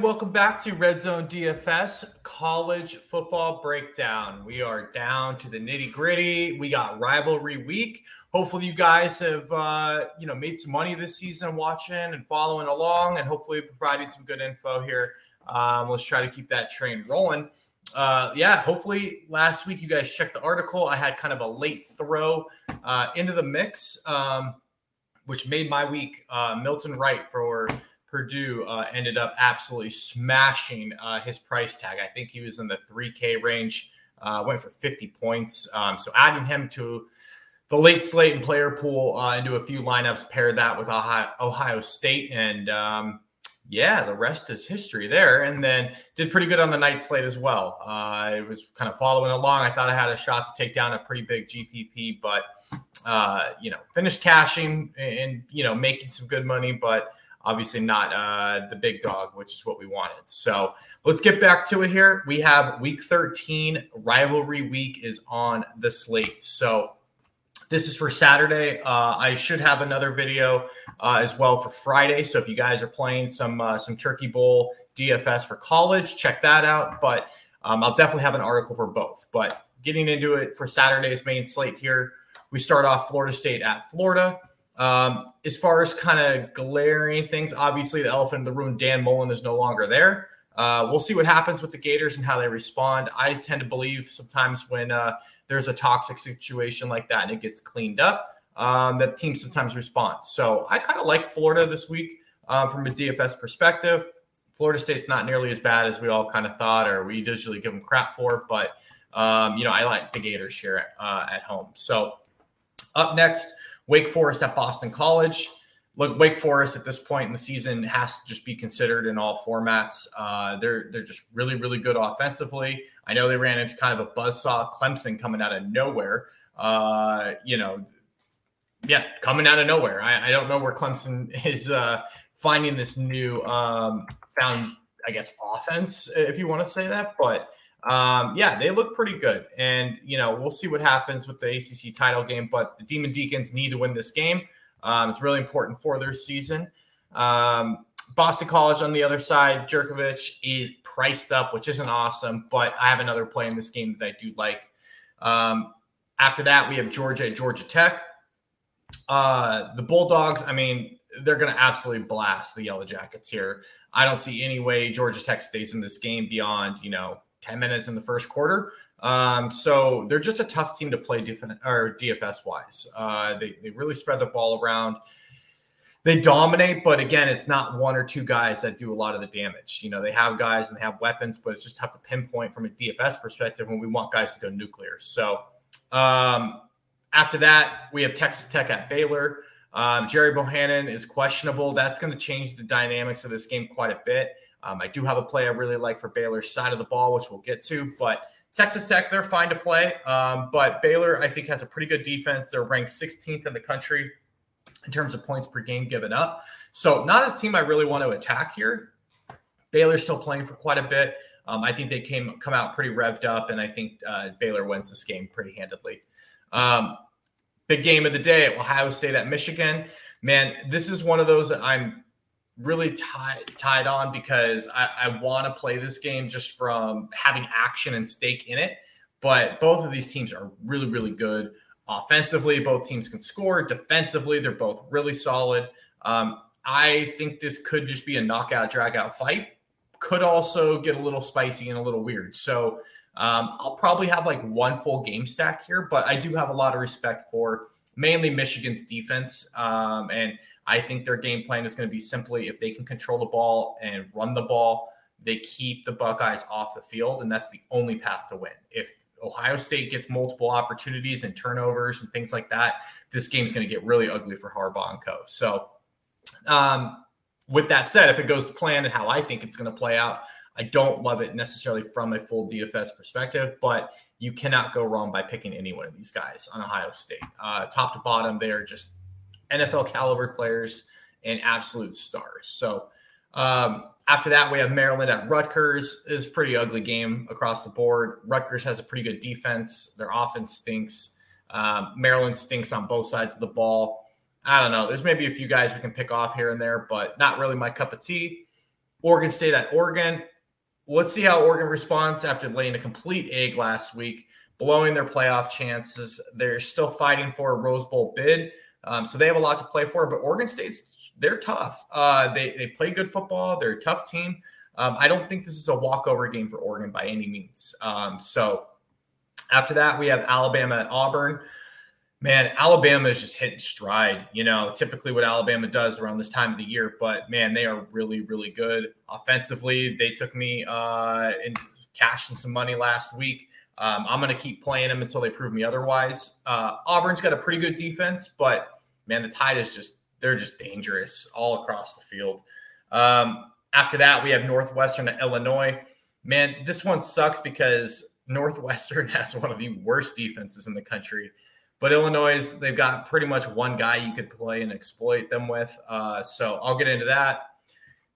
Welcome back to Red Zone DFS College Football Breakdown. We are down to the nitty gritty. We got rivalry week. Hopefully, you guys have uh, you know made some money this season watching and following along, and hopefully providing some good info here. Um, let's try to keep that train rolling. Uh, yeah, hopefully last week you guys checked the article. I had kind of a late throw uh, into the mix, um, which made my week. Uh, Milton Wright for Purdue uh, ended up absolutely smashing uh, his price tag. I think he was in the 3K range, uh, went for 50 points. Um, so adding him to the late slate and player pool uh, into a few lineups, paired that with Ohio, Ohio State. And um, yeah, the rest is history there. And then did pretty good on the night slate as well. Uh, it was kind of following along. I thought I had a shot to take down a pretty big GPP, but, uh, you know, finished cashing and, you know, making some good money. But obviously not uh, the big dog, which is what we wanted. So let's get back to it here. We have week 13, rivalry week is on the slate. So this is for Saturday. Uh, I should have another video uh, as well for Friday. So if you guys are playing some uh, some Turkey Bowl DFS for college, check that out. But um, I'll definitely have an article for both. But getting into it for Saturday's main slate here, we start off Florida State at Florida. Um, as far as kind of glaring things, obviously the elephant in the room, Dan Mullen is no longer there. Uh, we'll see what happens with the Gators and how they respond. I tend to believe sometimes when uh, there's a toxic situation like that and it gets cleaned up, um, that teams sometimes respond. So I kind of like Florida this week um, from a DFS perspective. Florida State's not nearly as bad as we all kind of thought, or we usually give them crap for. But um, you know, I like the Gators here uh, at home. So up next, Wake Forest at Boston College. Look, Wake Forest at this point in the season has to just be considered in all formats. Uh, they're they're just really really good offensively. I know they ran into kind of a buzzsaw Clemson coming out of nowhere. Uh, you know, yeah, coming out of nowhere. I, I don't know where Clemson is uh, finding this new um, found, I guess, offense, if you want to say that. But um, yeah, they look pretty good. And, you know, we'll see what happens with the ACC title game, but the Demon Deacons need to win this game. Um, it's really important for their season. Um, Boston College on the other side, Jurkovec is priced up, which isn't awesome, but I have another play in this game that I do like. Um, after that, we have Georgia at Georgia Tech. Uh, the Bulldogs, I mean, they're going to absolutely blast the Yellow Jackets here. I don't see any way Georgia Tech stays in this game beyond, you know, 10 minutes in the first quarter. Um, so they're just a tough team to play def- or DFS wise. Uh, they, they really spread the ball around. They dominate, but again, it's not one or two guys that do a lot of the damage. You know, they have guys and they have weapons, but it's just tough to pinpoint from a DFS perspective when we want guys to go nuclear. So um, after that, we have Texas Tech at Baylor. Um, Gerry Bohanon is questionable. That's going to change the dynamics of this game quite a bit. Um, I do have a play I really like for Baylor's side of the ball, which we'll get to. But Texas Tech, they're fine to play. Um, but Baylor, I think, has a pretty good defense. They're ranked 16th in the country in terms of points per game given up. So, not a team I really want to attack here. Baylor's still playing for quite a bit. Um, I think they came come out pretty revved up, and I think uh, Baylor wins this game pretty handedly. Um, big game of the day: Ohio State at Michigan. Man, this is one of those that I'm really tied tied on because I, I want to play this game just from having action and stake in it. But both of these teams are really, really good offensively. Both teams can score. Defensively, they're both really solid. Um, I think this could just be a knockout, drag out fight. Could also get a little spicy and a little weird. So um, I'll probably have like one full game stack here, but I do have a lot of respect for mainly Michigan's defense. Um, and I think their game plan is going to be simply if they can control the ball and run the ball, they keep the Buckeyes off the field, and that's the only path to win. If Ohio State gets multiple opportunities and turnovers and things like that, this game's going to get really ugly for Harbaugh and co. So, um, with that said, if it goes to plan and how I think it's going to play out, I don't love it necessarily from a full DFS perspective, but you cannot go wrong by picking any one of these guys on Ohio State. Uh, top to bottom, they are just NFL caliber players and absolute stars. So um, after that, we have Maryland at Rutgers. Is pretty ugly game across the board. Rutgers has a pretty good defense. Their offense stinks. Um, Maryland stinks on both sides of the ball. I don't know. There's maybe a few guys we can pick off here and there, but not really my cup of tea. Oregon State at Oregon. Let's see how Oregon responds after laying a complete egg last week, blowing their playoff chances. They're still fighting for a Rose Bowl bid, um, so they have a lot to play for. But Oregon State's they're tough. Uh, they they play good football. They're a tough team. Um, I don't think this is a walkover game for Oregon by any means. Um, so after that, we have Alabama at Auburn. Man, Alabama is just hitting stride. You know, typically what Alabama does around this time of the year, but man, they are really, really good offensively. They took me uh, and cashed in some money last week. Um, I'm going to keep playing them until they prove me otherwise. Uh, Auburn's got a pretty good defense, but man, the Tide is just they're just dangerous all across the field. Um, after that, we have Northwestern at Illinois. Man, this one sucks because Northwestern has one of the worst defenses in the country. But Illinois, they've got pretty much one guy you could play and exploit them with. Uh, so I'll get into that.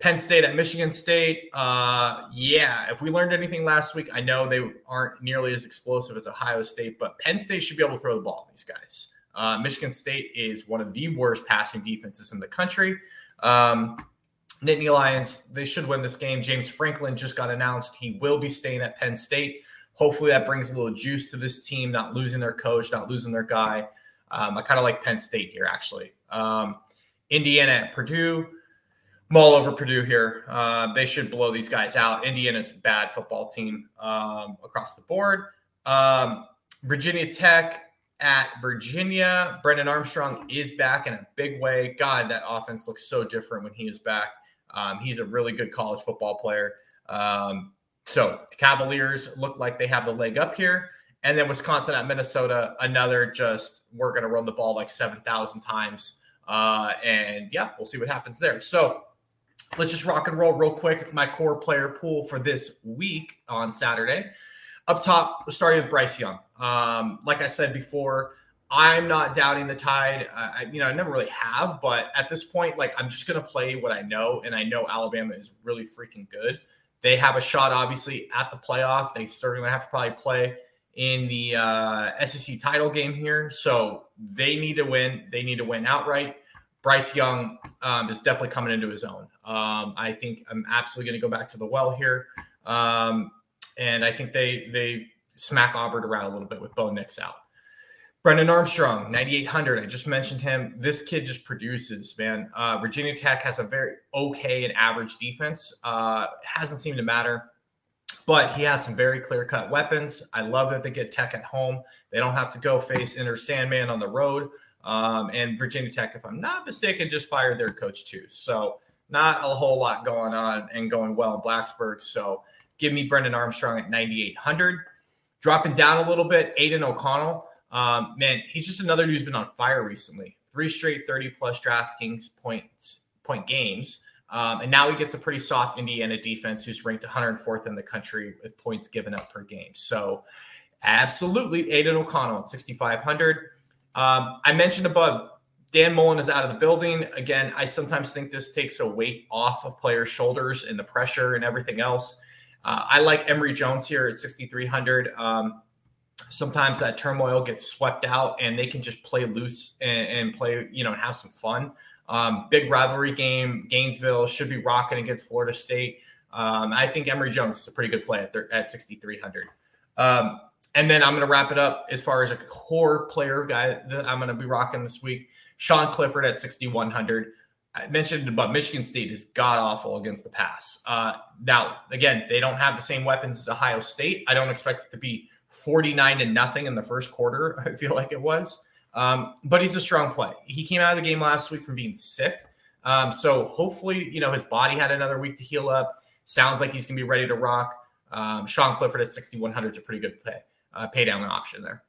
Penn State at Michigan State. Uh, yeah, if we learned anything last week, I know they aren't nearly as explosive as Ohio State, but Penn State should be able to throw the ball on these guys. Uh, Michigan State is one of the worst passing defenses in the country. Um, Nittany Lions, they should win this game. James Franklin just got announced. He will be staying at Penn State. Hopefully, that brings a little juice to this team, not losing their coach, not losing their guy. Um, I kind of like Penn State here, actually. Um, Indiana at Purdue. I'm all over Purdue here. Uh, they should blow these guys out. Indiana's bad football team um, across the board. Um, Virginia Tech at Virginia. Brennan Armstrong is back in a big way. God, that offense looks so different when he is back. Um, he's a really good college football player. Um, so the Cavaliers look like they have the leg up here. And then Wisconsin at Minnesota, another just we're going to run the ball like 7,000 times. Uh, and yeah, we'll see what happens there. So let's just rock and roll real quick. My core player pool for this week on Saturday. Up top, starting with Bryce Young. Um, like I said before, I'm not doubting the Tide. I, you know, I never really have, but at this point, like I'm just gonna play what I know, and I know Alabama is really freaking good. They have a shot, obviously, at the playoff. They certainly have to probably play in the uh, SEC title game here, so they need to win. They need to win outright. Bryce Young um, is definitely coming into his own. Um, I think I'm absolutely going to go back to the well here. Um, and I think they they smack Auburn around a little bit with Bo Nix out. Brennan Armstrong, 9,800. I just mentioned him. This kid just produces, man. Uh, Virginia Tech has a very okay and average defense. Uh, hasn't seemed to matter, but he has some very clear cut weapons. I love that they get Tech at home. They don't have to go face Enter Sandman on the road. Um, and Virginia Tech, if I'm not mistaken, just fired their coach too. So not a whole lot going on and going well in Blacksburg. So Give me Brennan Armstrong at 9,800. Dropping down a little bit, Aidan O'Connell. Um, man, he's just another dude who's been on fire recently. Three straight 30 plus DraftKings points point games. Um, and now he gets a pretty soft Indiana defense who's ranked 104th in the country with points given up per game. So, absolutely, Aidan O'Connell at 6,500. Um, I mentioned above, Dan Mullen is out of the building. Again, I sometimes think this takes a weight off of players' shoulders and the pressure and everything else. Uh, I like Emory Jones here at 6,300. Um, sometimes that turmoil gets swept out and they can just play loose and, and play, you know, and have some fun. Um, big rivalry game. Gainesville should be rocking against Florida State. Um, I think Emory Jones is a pretty good play at, at 6,300. Um, and then I'm going to wrap it up as far as a core player guy that I'm going to be rocking this week. Sean Clifford at 6,100. I mentioned about Michigan State is god awful against the pass. Uh, now, again, they don't have the same weapons as Ohio State. I don't expect it to be 49 to nothing in the first quarter. I feel like it was. Um, but he's a strong play. He came out of the game last week from being sick. Um, so hopefully, you know, his body had another week to heal up. Sounds like he's going to be ready to rock. Um, Sean Clifford at 6,100 is a pretty good pay, uh, pay down option there.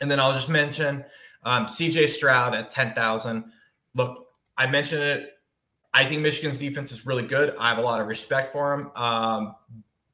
And then I'll just mention um, CJ Stroud at 10,000. Look, I mentioned it. I think Michigan's defense is really good. I have a lot of respect for him. Um,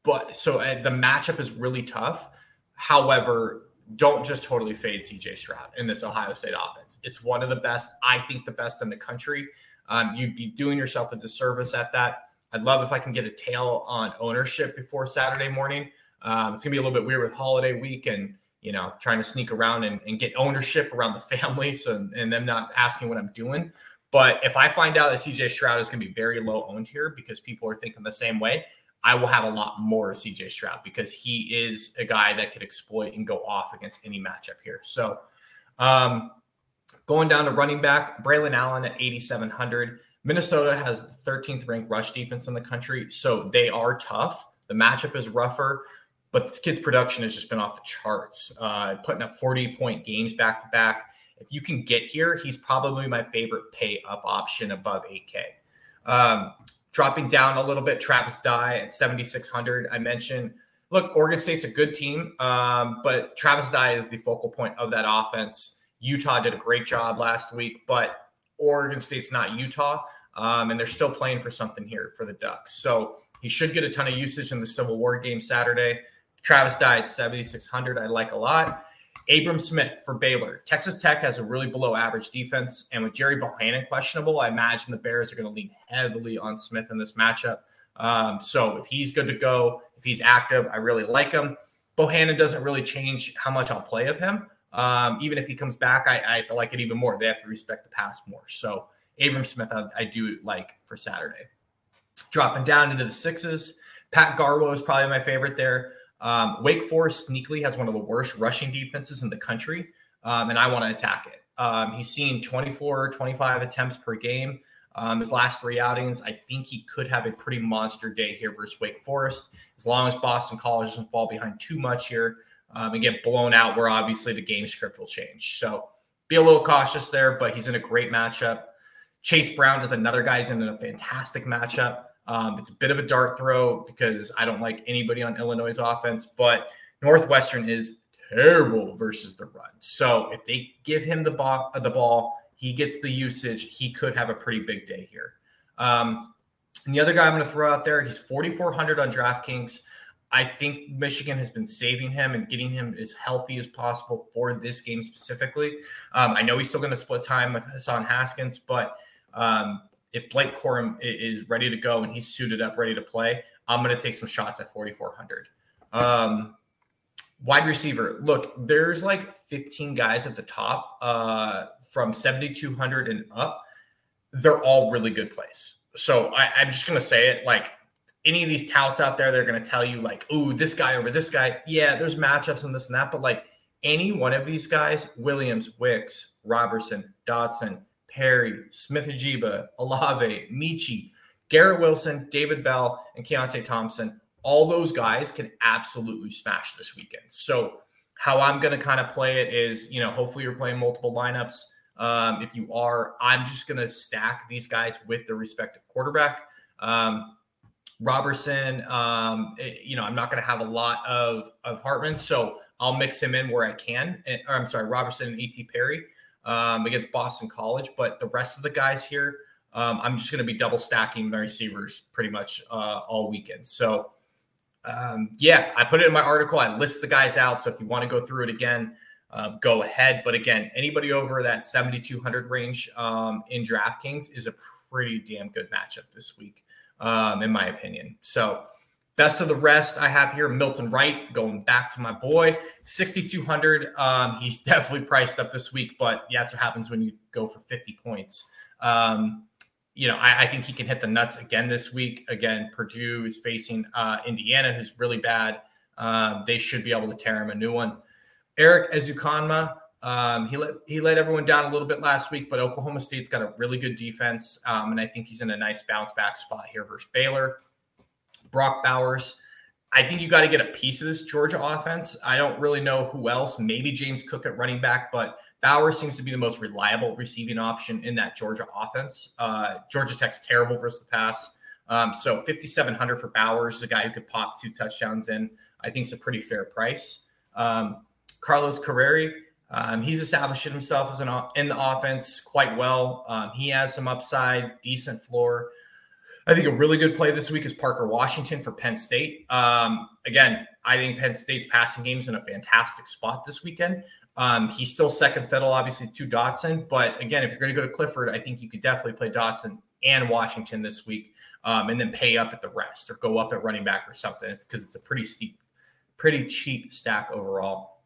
but so uh, the matchup is really tough. However, don't just totally fade CJ Stroud in this Ohio State offense. It's one of the best, I think, the best in the country. Um, you'd be doing yourself a disservice at that. I'd love if I can get a tail on ownership before Saturday morning. Um, it's gonna be a little bit weird with holiday week and you know trying to sneak around and, and get ownership around the family, so and them not asking what I'm doing. But if I find out that CJ Stroud is to be very low owned here because people are thinking the same way, I will have a lot more of CJ Stroud because he is a guy that could exploit and go off against any matchup here. So, um, going down to running back, Braylon Allen at 8,700. Minnesota has the 13th ranked rush defense in the country, so they are tough. The matchup is rougher, but this kid's production has just been off the charts, uh, putting up 40 point games back to back. If you can get here, he's probably my favorite pay up option above 8K. Um, dropping down a little bit, Travis Dye at 7,600. I mentioned, look, Oregon State's a good team, um, but Travis Dye is the focal point of that offense. Utah did a great job last week, but Oregon State's not Utah, um, and they're still playing for something here for the Ducks. So he should get a ton of usage in the Civil War game Saturday. Travis Dye at 7,600. I like a lot. Abram Smith for Baylor. Texas Tech has a really below average defense. And with Gerry Bohanon questionable, I imagine the Bears are going to lean heavily on Smith in this matchup. Um, so if he's good to go, if he's active, I really like him. Bohannon doesn't really change how much I'll play of him. Um, even if he comes back, I, I like it even more. They have to respect the pass more. So Abram Smith, I, I do like for Saturday. Dropping down into the sixes, Pat Garwo is probably my favorite there. Um, Wake Forest sneakily has one of the worst rushing defenses in the country, um, and I want to attack it. Um, he's seen 24, 25 attempts per game. Um, his last three outings, I think he could have a pretty monster day here versus Wake Forest, as long as Boston College doesn't fall behind too much here um, and get blown out, where obviously the game script will change. So be a little cautious there, but he's in a great matchup. Chase Brown is another guy who's in a fantastic matchup. Um, it's a bit of a dart throw because I don't like anybody on Illinois' offense, but Northwestern is terrible versus the run. So if they give him the ball, the ball, he gets the usage. He could have a pretty big day here. Um, and the other guy I'm going to throw out there, he's 4,400 on DraftKings. I think Michigan has been saving him and getting him as healthy as possible for this game specifically. Um, I know he's still going to split time with Hassan Haskins, but um, if Blake Corum is ready to go and he's suited up, ready to play, I'm going to take some shots at 4,400. Um, wide receiver, look, there's like 15 guys at the top uh, from 7,200 and up. They're all really good plays. So I, I'm just going to say it like any of these touts out there, they're going to tell you, like, ooh, this guy over this guy. Yeah, there's matchups and this and that. But like any one of these guys, Williams, Wicks, Roberson, Dotson, Perry, Smith-Njigba, Olave, Metchie, Garrett Wilson, David Bell, and Keytaon Thompson, all those guys can absolutely smash this weekend. So, how I'm going to kind of play it is, you know, hopefully you're playing multiple lineups. Um, if you are, I'm just going to stack these guys with the respective quarterback. Um, Roberson, um, it, you know, I'm not going to have a lot of of Hartman, so I'll mix him in where I can. And, or I'm sorry, Roberson and Et Perry um, against Boston College. But the rest of the guys here, um, I'm just going to be double stacking my receivers pretty much uh, all weekend. So, um, yeah, I put it in my article. I list the guys out. So if you want to go through it again, uh, go ahead. But again, anybody over that 7,200 range um, in DraftKings is a pretty damn good matchup this week, um, in my opinion. So, Best of the rest, I have here Milton Wright going back to my boy, 6,200. Um, he's definitely priced up this week, but yeah, that's what happens when you go for 50 points. Um, you know, I, I, think he can hit the nuts again this week. Again, Purdue is facing uh, Indiana, who's really bad. Um, they should be able to tear him a new one. Erik Ezukanma, um, he let he let everyone down a little bit last week, but Oklahoma State's got a really good defense, um, and I think he's in a nice bounce back spot here versus Baylor. Brock Bowers. I think you got to get a piece of this Georgia offense. I don't really know who else. Maybe James Cook at running back, but Bowers seems to be the most reliable receiving option in that Georgia offense. Uh, Georgia Tech's terrible versus the pass. Um, so 5,700 for Bowers, a guy who could pop two touchdowns in, I think is a pretty fair price. Um, Carlos Carreri, um, he's established himself as an in the offense quite well. Um, he has some upside, decent floor. I think a really good play this week is Parker Washington for Penn State. Um, again, I think Penn State's passing game is in a fantastic spot this weekend. Um, he's still second fiddle, obviously, to Dotson. But again, if you're going to go to Clifford, I think you could definitely play Dotson and Washington this week, um, and then pay up at the rest or go up at running back or something. Because it's a pretty steep, pretty cheap stack overall.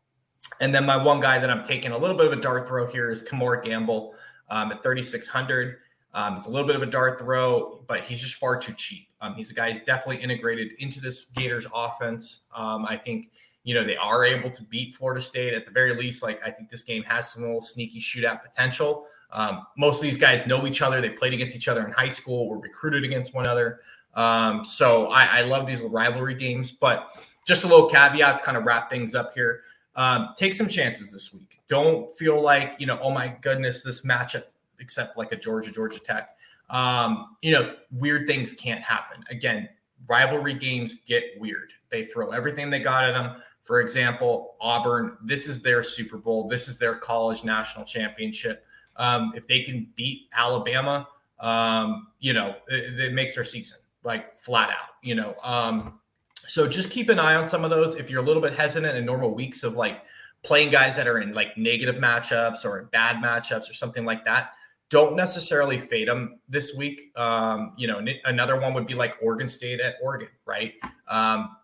And then my one guy that I'm taking a little bit of a dart throw here is Kemore Gamble um, at 3,600. Um, it's a little bit of a dart throw, but he's just far too cheap. Um, he's a guy who's definitely integrated into this Gators offense. Um, I think you know they are able to beat Florida State at the very least. Like I think this game has some little sneaky shootout potential. Um, most of these guys know each other. They played against each other in high school. Were recruited against one another. Um, so I, I, love these rivalry games. But just a little caveat to kind of wrap things up here. Um, take some chances this week. Don't feel like you know, oh my goodness, this matchup, except like a Georgia Georgia Tech. Um, you know, weird things can't happen. Again, rivalry games get weird. They throw everything they got at them. For example, Auburn, this is their Super Bowl. This is their college national championship. Um, if they can beat Alabama, um, you know, it, it, makes their season like flat out, you know. Um, so just keep an eye on some of those. If you're a little bit hesitant in normal weeks of like playing guys that are in like negative matchups or bad matchups or something like that, don't necessarily fade them this week. Um, you know, another one would be like Oregon State at Oregon, right? Um,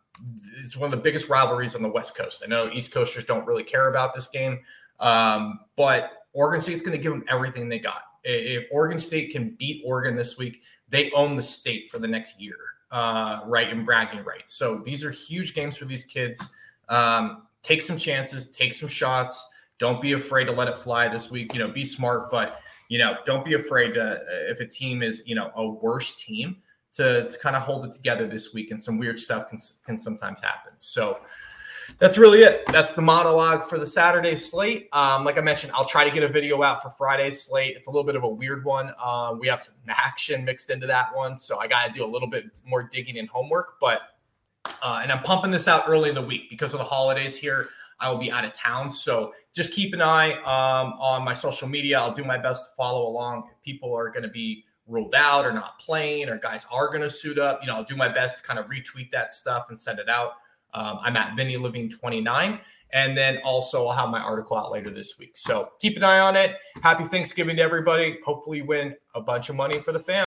it's one of the biggest rivalries on the West Coast. I know East Coasters don't really care about this game, um, but Oregon State's going to give them everything they got. If Oregon State can beat Oregon this week, they own the state for the next year, uh, right? In bragging rights. So these are huge games for these kids. Um, take some chances, take some shots. Don't be afraid to let it fly this week. You know, be smart, but you know, don't be afraid to if a team is you know a worse team to, to kind of hold it together this week, and some weird stuff can, can sometimes happen. So that's really it. That's the monologue for the Saturday slate. Um, like I mentioned, I'll try to get a video out for Friday's slate. It's a little bit of a weird one. Uh, we have some action mixed into that one, so I got to do a little bit more digging and homework. But uh, and I'm pumping this out early in the week because of the holidays here. I will be out of town, so just keep an eye um, on my social media. I'll do my best to follow along. If people are going to be ruled out or not playing or guys are going to suit up, you know, I'll do my best to kind of retweet that stuff and send it out. Um, I'm at Vinnie Levine 29. And then also I'll have my article out later this week. So keep an eye on it. Happy Thanksgiving to everybody. Hopefully win a bunch of money for the fam.